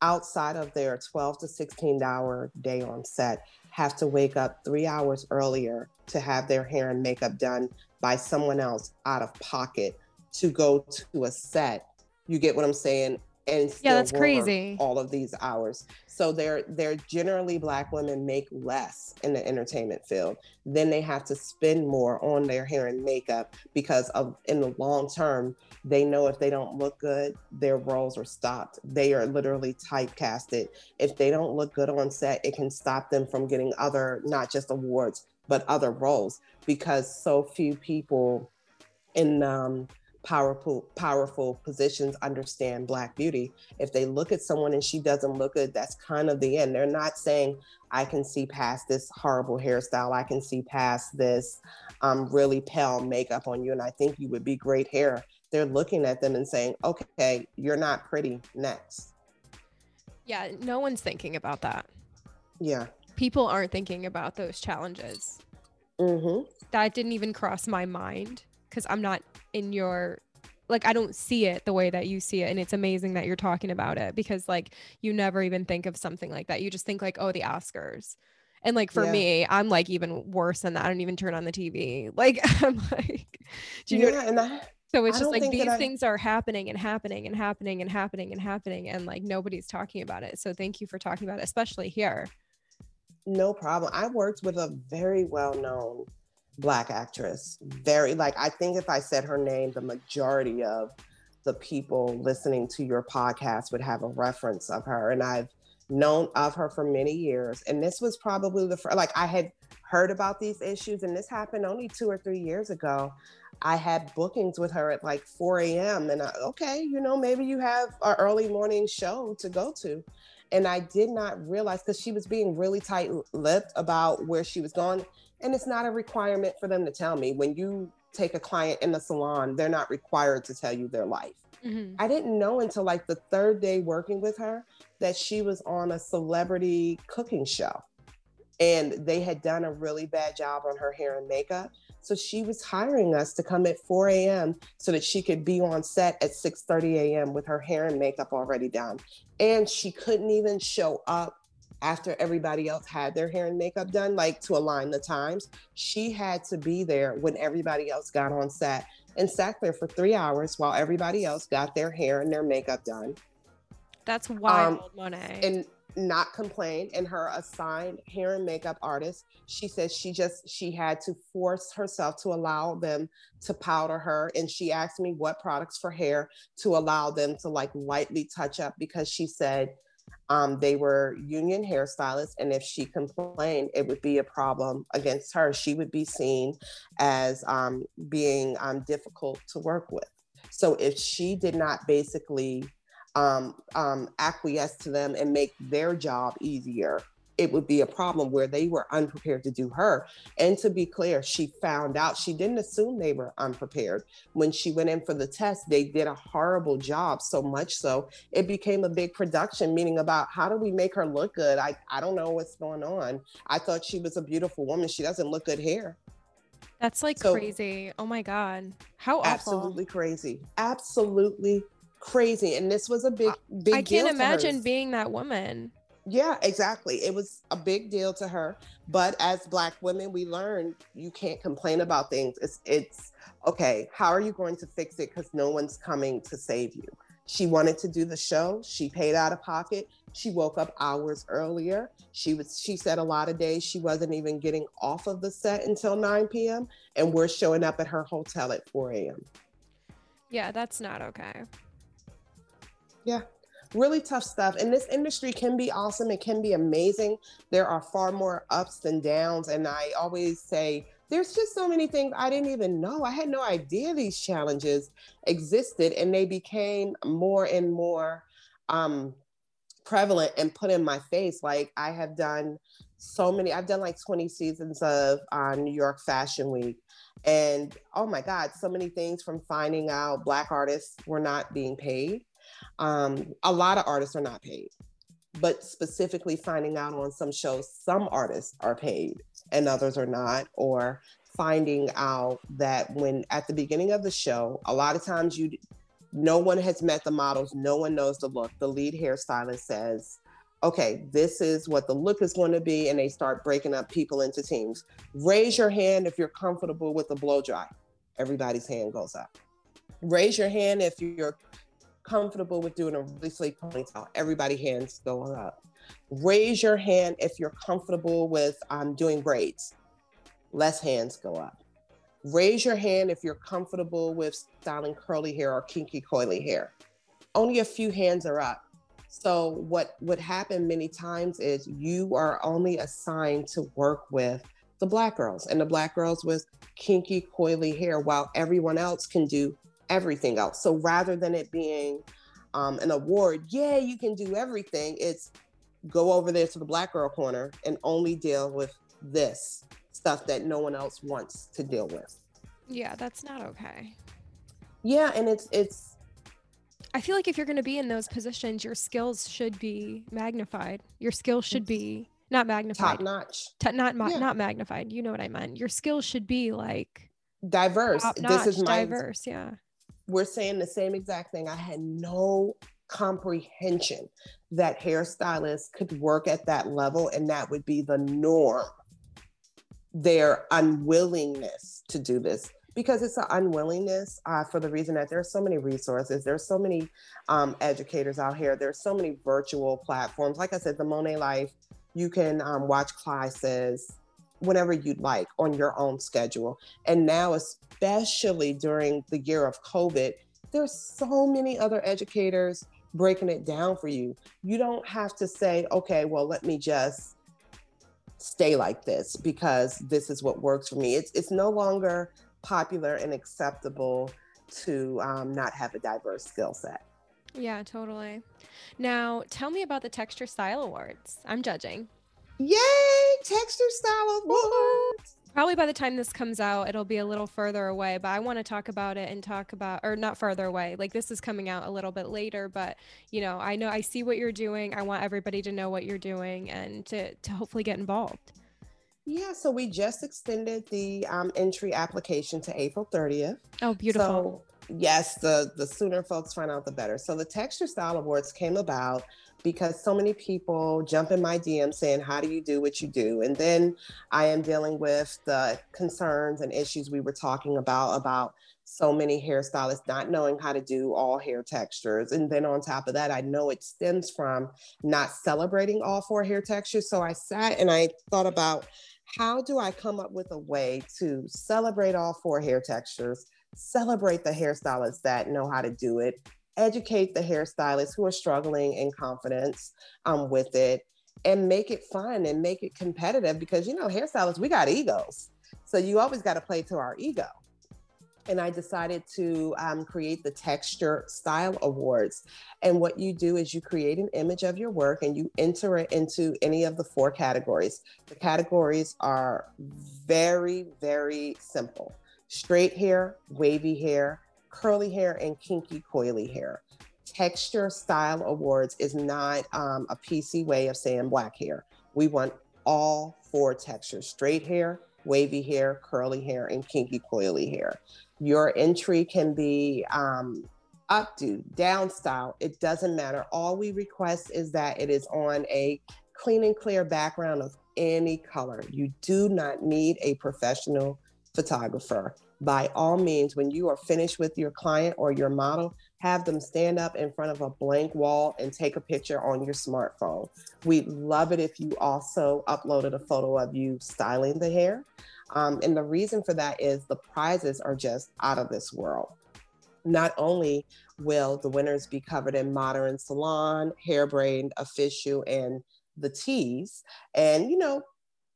outside of their 12 to 16 hour day on set, have to wake up three hours earlier to have their hair and makeup done by someone else out of pocket to go to a set. You get what I'm saying? and yeah, that's crazy. All of these hours. So they're they're generally black women make less in the entertainment field. Then they have to spend more on their hair and makeup because of in the long term, they know if they don't look good, their roles are stopped. They are literally typecasted. If they don't look good on set, it can stop them from getting other not just awards, but other roles because so few people in um powerful powerful positions understand black beauty. If they look at someone and she doesn't look good that's kind of the end. They're not saying i can see past this horrible hairstyle. I can see past this um, really pale makeup on you and i think you would be great hair. They're looking at them and saying okay you're not pretty. Next. Yeah no one's thinking about that. Yeah. People aren't thinking about those challenges. Mm-hmm. that didn't even cross my mind because I'm not in your like I don't see it the way that you see it and it's amazing that you're talking about it because like you never even think of something like that. You just think like, "Oh, the Oscars." And like for yeah. me, I'm like even worse than that. I don't even turn on the TV. Like I'm like do you yeah, know? I, so it's I just like these I... things are happening and happening and happening and happening and happening and like nobody's talking about it. So thank you for talking about it, especially here. No problem. I worked with a very well-known black actress. Very like I think if I said her name, the majority of the people listening to your podcast would have a reference of her. And I've known of her for many years. And this was probably the first, like I had heard about these issues, and this happened only two or three years ago. I had bookings with her at like 4 a.m. And I, okay, you know, maybe you have an early morning show to go to. And I did not realize because she was being really tight lipped about where she was going. And it's not a requirement for them to tell me. When you take a client in the salon, they're not required to tell you their life. Mm-hmm. I didn't know until like the third day working with her that she was on a celebrity cooking show. And they had done a really bad job on her hair and makeup. So she was hiring us to come at 4 a.m. so that she could be on set at 6:30 a.m. with her hair and makeup already done. And she couldn't even show up after everybody else had their hair and makeup done, like to align the times. She had to be there when everybody else got on set and sat there for three hours while everybody else got their hair and their makeup done. That's wild, um, Monet. And not complain. And her assigned hair and makeup artist, she says she just she had to force herself to allow them to powder her. And she asked me what products for hair to allow them to like lightly touch up because she said um, they were union hairstylists, and if she complained, it would be a problem against her. She would be seen as um, being um, difficult to work with. So if she did not basically um, um, acquiesce to them and make their job easier, it would be a problem where they were unprepared to do her. And to be clear, she found out she didn't assume they were unprepared. When she went in for the test, they did a horrible job, so much so it became a big production, meaning about how do we make her look good? I, I don't know what's going on. I thought she was a beautiful woman. She doesn't look good here. That's like so, crazy. Oh my God. How awful. Absolutely crazy. Absolutely crazy. And this was a big, big I can't imagine being that woman. Yeah, exactly. It was a big deal to her. But as black women, we learned you can't complain about things. It's it's okay, how are you going to fix it? Because no one's coming to save you. She wanted to do the show. She paid out of pocket. She woke up hours earlier. She was she said a lot of days she wasn't even getting off of the set until 9 p.m. and we're showing up at her hotel at 4 a.m. Yeah, that's not okay. Yeah, really tough stuff. And this industry can be awesome. It can be amazing. There are far more ups than downs. And I always say, there's just so many things I didn't even know. I had no idea these challenges existed, and they became more and more um, prevalent and put in my face. Like I have done so many, I've done like 20 seasons of uh, New York Fashion Week. And oh my God, so many things from finding out Black artists were not being paid um, a lot of artists are not paid, but specifically finding out on some shows, some artists are paid and others are not, or finding out that when at the beginning of the show, a lot of times you, no one has met the models, no one knows the look. The lead hairstylist says, okay, this is what the look is going to be. And they start breaking up people into teams. Raise your hand if you're comfortable with the blow dry. Everybody's hand goes up. Raise your hand if you're comfortable with doing a really sleek ponytail. Everybody hands go up. Raise your hand if you're comfortable with um, doing braids. Less hands go up. Raise your hand if you're comfortable with styling curly hair or kinky coily hair. Only a few hands are up. So what would happen many times is you are only assigned to work with the black girls and the black girls with kinky coily hair while everyone else can do everything else. So rather than it being um, an award, yeah, you can do everything, it's go over there to the black girl corner and only deal with this stuff that no one else wants to deal with. Yeah, that's not okay. Yeah, and it's it's I feel like if you're going to be in those positions, your skills should be magnified. Your skills should be not magnified. Top notch. T- not ma- yeah. not magnified. You know what I meant. Your skills should be like diverse. This is my diverse, yeah we're saying the same exact thing. I had no comprehension that hairstylists could work at that level and that would be the norm. Their unwillingness to do this because it's an unwillingness uh, for the reason that there's so many resources there's so many um, educators out here there's so many virtual platforms like i said the monet life you can um, watch classes whenever you'd like on your own schedule. And now, especially during the year of COVID, there's so many other educators breaking it down for you. You don't have to say, okay, well, let me just stay like this because this is what works for me. It's it's no longer popular and acceptable to um, not have a diverse skill set. Yeah, totally. Now, tell me about the Texture Style Awards. I'm judging. Yay! Texture style awards. Probably by the time this comes out, it'll be a little further away, but I want to talk about it and talk about, or not further away. Like this is coming out a little bit later, but you know, I know I see what you're doing. I want everybody to know what you're doing and to, to hopefully get involved. Yeah, so we just extended the um, entry application to April 30th. Oh, beautiful. So, yes, the the sooner folks find out, the better. So the Texture Style Awards came about because so many people jump in my DM saying, How do you do what you do? And then I am dealing with the concerns and issues we were talking about, about so many hairstylists not knowing how to do all hair textures. And then on top of that, I know it stems from not celebrating all four hair textures. So I sat and I thought about how do I come up with a way to celebrate all four hair textures, celebrate the hairstylists that know how to do it, educate the hairstylists who are struggling in confidence um, with it and make it fun and make it competitive because you know hairstylists we got egos so you always got to play to our ego and I decided to um, create the Texture Style Awards. And what you do is you create an image of your work and you enter it into any of the four categories. The categories are very, very simple straight hair, wavy hair, curly hair, and kinky coily hair. Texture Style Awards is not um, a PC way of saying black hair. We want all four textures straight hair, wavy hair, curly hair, and kinky coily hair. Your entry can be um, updo, down style. It doesn't matter. All we request is that it is on a clean and clear background of any color. You do not need a professional photographer. By all means, when you are finished with your client or your model, have them stand up in front of a blank wall and take a picture on your smartphone. We'd love it if you also uploaded a photo of you styling the hair. Um, and the reason for that is the prizes are just out of this world. Not only will the winners be covered in modern salon, hair braid, official, and the teas, and you know,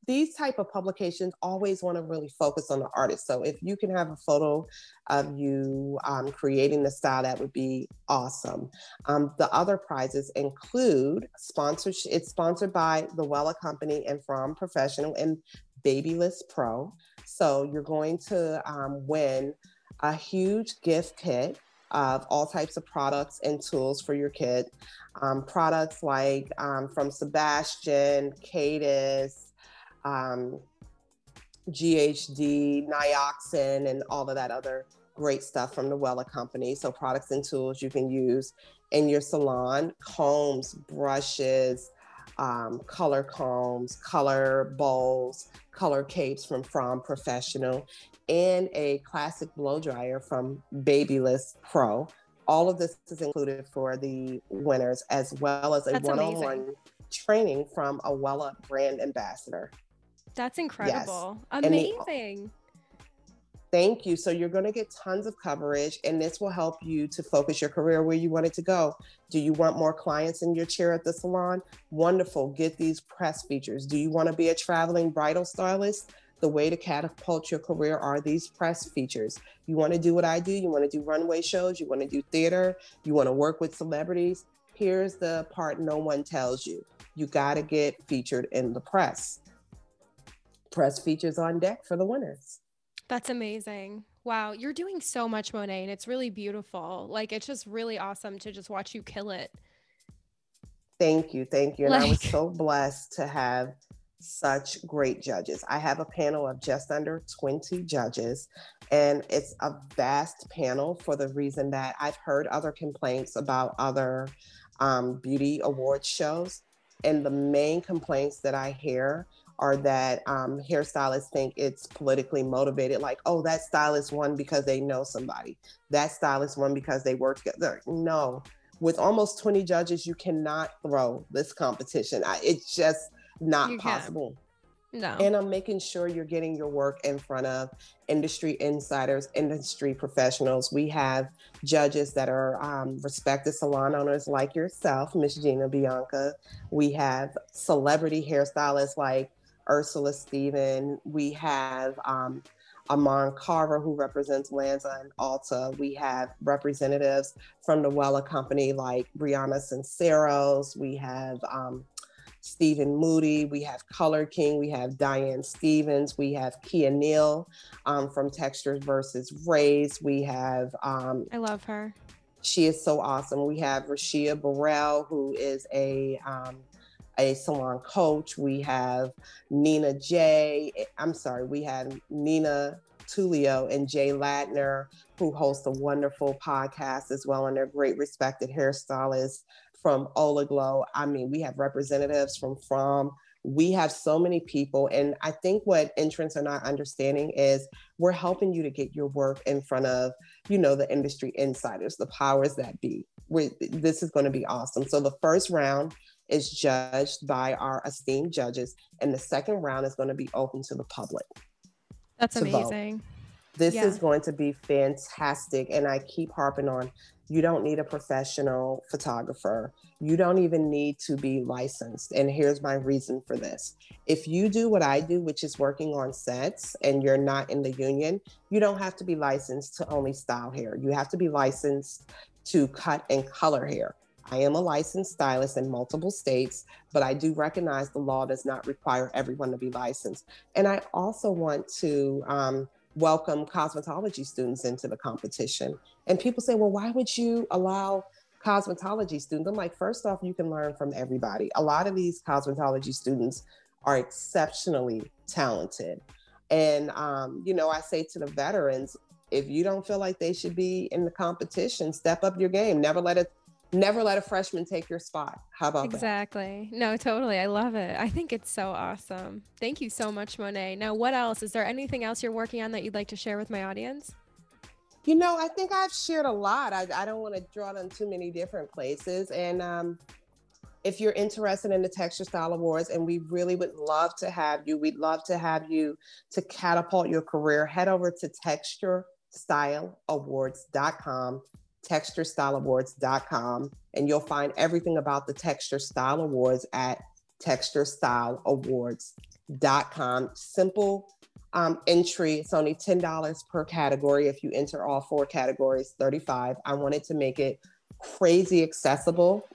these type of publications always want to really focus on the artist. So if you can have a photo of you um, creating the style, that would be awesome. Um, the other prizes include sponsorship. It's sponsored by the Wella Company and Fromm Professional and Babyliss Pro. So you're going to um, win a huge gift kit of all types of products and tools for your kid. Um, products like um, from Sebastian, Kadus, um, GHD, Nioxin, and all of that other great stuff from the Wella company. So products and tools you can use in your salon, combs, brushes, um, color combs, color bowls, color capes from Fromm Professional, and a classic blow dryer from Babyliss Pro. All of this is included for the winners, as well as a one-on-one training from a Wella brand ambassador. That's incredible. Yes. Amazing. Thank you. So you're going to get tons of coverage, and this will help you to focus your career where you want it to go. Do you want more clients in your chair at the salon? Wonderful. Get these press features. Do you want to be a traveling bridal stylist? The way to catapult your career are these press features. You want to do what I do? You want to do runway shows? You want to do theater? You want to work with celebrities? Here's the part no one tells you you got to get featured in the press. Press features on deck for the winners. That's amazing. Wow, you're doing so much, Monet, and it's really beautiful. Like it's just really awesome to just watch you kill it. Thank you, thank you. And like... I was so blessed to have such great judges. I have a panel of just under 20 judges, and it's a vast panel for the reason that I've heard other complaints about other um, beauty award shows. And the main complaints that I hear are that um, hairstylists think it's politically motivated. Like, oh, that stylist won because they know somebody. That stylist won because they work together. No, with almost 20 judges, you cannot throw this competition. I, it's just not you possible. Can. No. And I'm making sure you're getting your work in front of industry insiders, industry professionals. We have judges that are um, respected salon owners like yourself, Miss Gina Bianca. We have celebrity hairstylists like Ursula Stephen. We have um, Amon Carver, who represents Lanza and Alta. We have representatives from the Wella Company like Brianna Sinceros. We have um, Stephen Moody. We have Color King. We have Diane Stevens. We have Kia Neal um, from Textures versus Rays. We have. Um, I love her. She is so awesome. We have Rashia Burrell, who is a um, a salon coach. We have Nina J. Eh, I'm sorry, we have Nina Tulio and Jay Latner, who host a wonderful podcast as well, and they're great respected hairstylists from Olaglow. I mean, we have representatives from Fromm. We have so many people, and I think what entrants are not understanding is we're helping you to get your work in front of, you know, the industry insiders, the powers that be. We're, this is going to be awesome. So the first round is judged by our esteemed judges, and the second round is going to be open to the public. That's amazing. Vote. This yeah. is going to be fantastic. And I keep harping on you don't need a professional photographer. You don't even need to be licensed. And here's my reason for this. If you do what I do, which is working on sets, and you're not in the union, you don't have to be licensed to only style hair. You have to be licensed to cut and color hair. I am a licensed stylist in multiple states, but I do recognize the law does not require everyone to be licensed. And I also want to um, welcome cosmetology students into the competition. And people say, well, why would you allow cosmetology students? I'm like, first off, you can learn from everybody. A lot of these cosmetology students are exceptionally talented. And, um, you know, I say to the veterans, if you don't feel like they should be in the competition, step up your game. Never let it never let a freshman take your spot. How about exactly. that? No, totally. I love it. I think it's so awesome. Thank you so much, Monet. Now, what else? Is there anything else you're working on that you'd like to share with my audience? You know, I think I've shared a lot. I, I don't want to draw it on too many different places. And um, if you're interested in the Texture Style Awards, and we really would love to have you, we'd love to have you to catapult your career, head over to texturestyleawards.com texturestyleawards.com, and you'll find everything about the Texture Style Awards at texturestyleawards.com. Simple um, entry. It's only $10 per category. If you enter all four categories, 35. I wanted to make it crazy accessible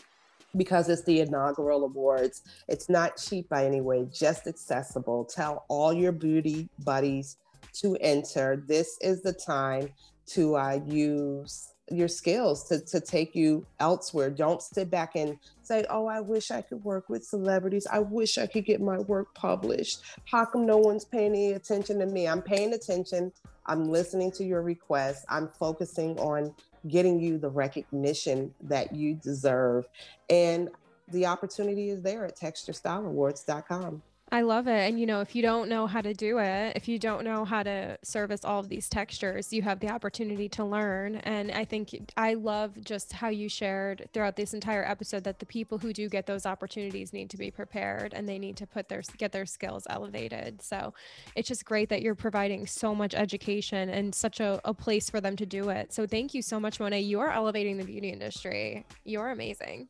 because it's the inaugural awards. It's not cheap by any way, just accessible. Tell all your beauty buddies to enter. This is the time to uh, use your skills to, to take you elsewhere. Don't sit back and say, Oh, I wish I could work with celebrities. I wish I could get my work published. How come no one's paying any attention to me? I'm paying attention. I'm listening to your requests. I'm focusing on getting you the recognition that you deserve. And the opportunity is there at texturestyleawards.com. I love it. And you know, if you don't know how to do it, if you don't know how to service all of these textures, you have the opportunity to learn. And I think I love just how you shared throughout this entire episode that the people who do get those opportunities need to be prepared and they need to put their get their skills elevated. So it's just great that you're providing so much education and such a, a place for them to do it. So thank you so much, Monet. You are elevating the beauty industry. You're amazing.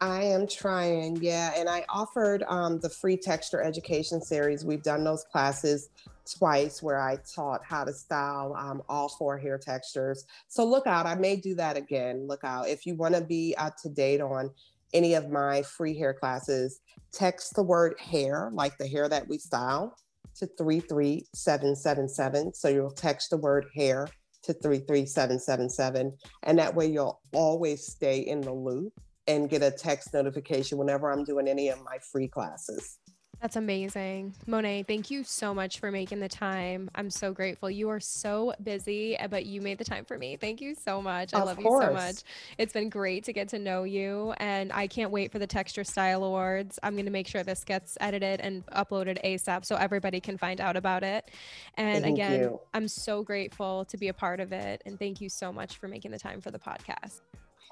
I am trying, yeah. And I offered um, the free texture education series. We've done those classes twice where I taught how to style um, all four hair textures. So look out, I may do that again. Look out. If you want to be up to date on any of my free hair classes, text the word hair, like the hair that we style, to 33777. So you'll text the word hair to 33777. And that way you'll always stay in the loop and get a text notification whenever I'm doing any of my free classes. That's amazing. Monet, thank you so much for making the time. I'm so grateful. You are so busy, eh, but you made the time for me. Thank you so much. I of love course. you so much. It's been great to get to know you, and I can't wait for the Texture Style Awards. I'm going to make sure this gets edited and uploaded ASAP so everybody can find out about it. And thank again, you. I'm so grateful to be a part of it. And thank you so much for making the time for the podcast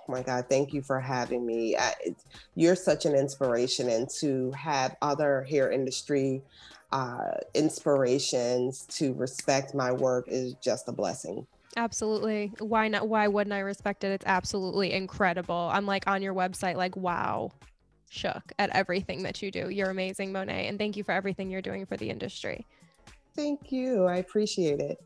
my God, thank you for having me. I, you're such an inspiration, and to have other hair industry uh, inspirations to respect my work is just a blessing. Absolutely. Why not? Why wouldn't I respect it? It's absolutely incredible. I'm like on your website, like, wow, shook at everything that you do. You're amazing, Monet. And thank you for everything you're doing for the industry. Thank you. I appreciate it.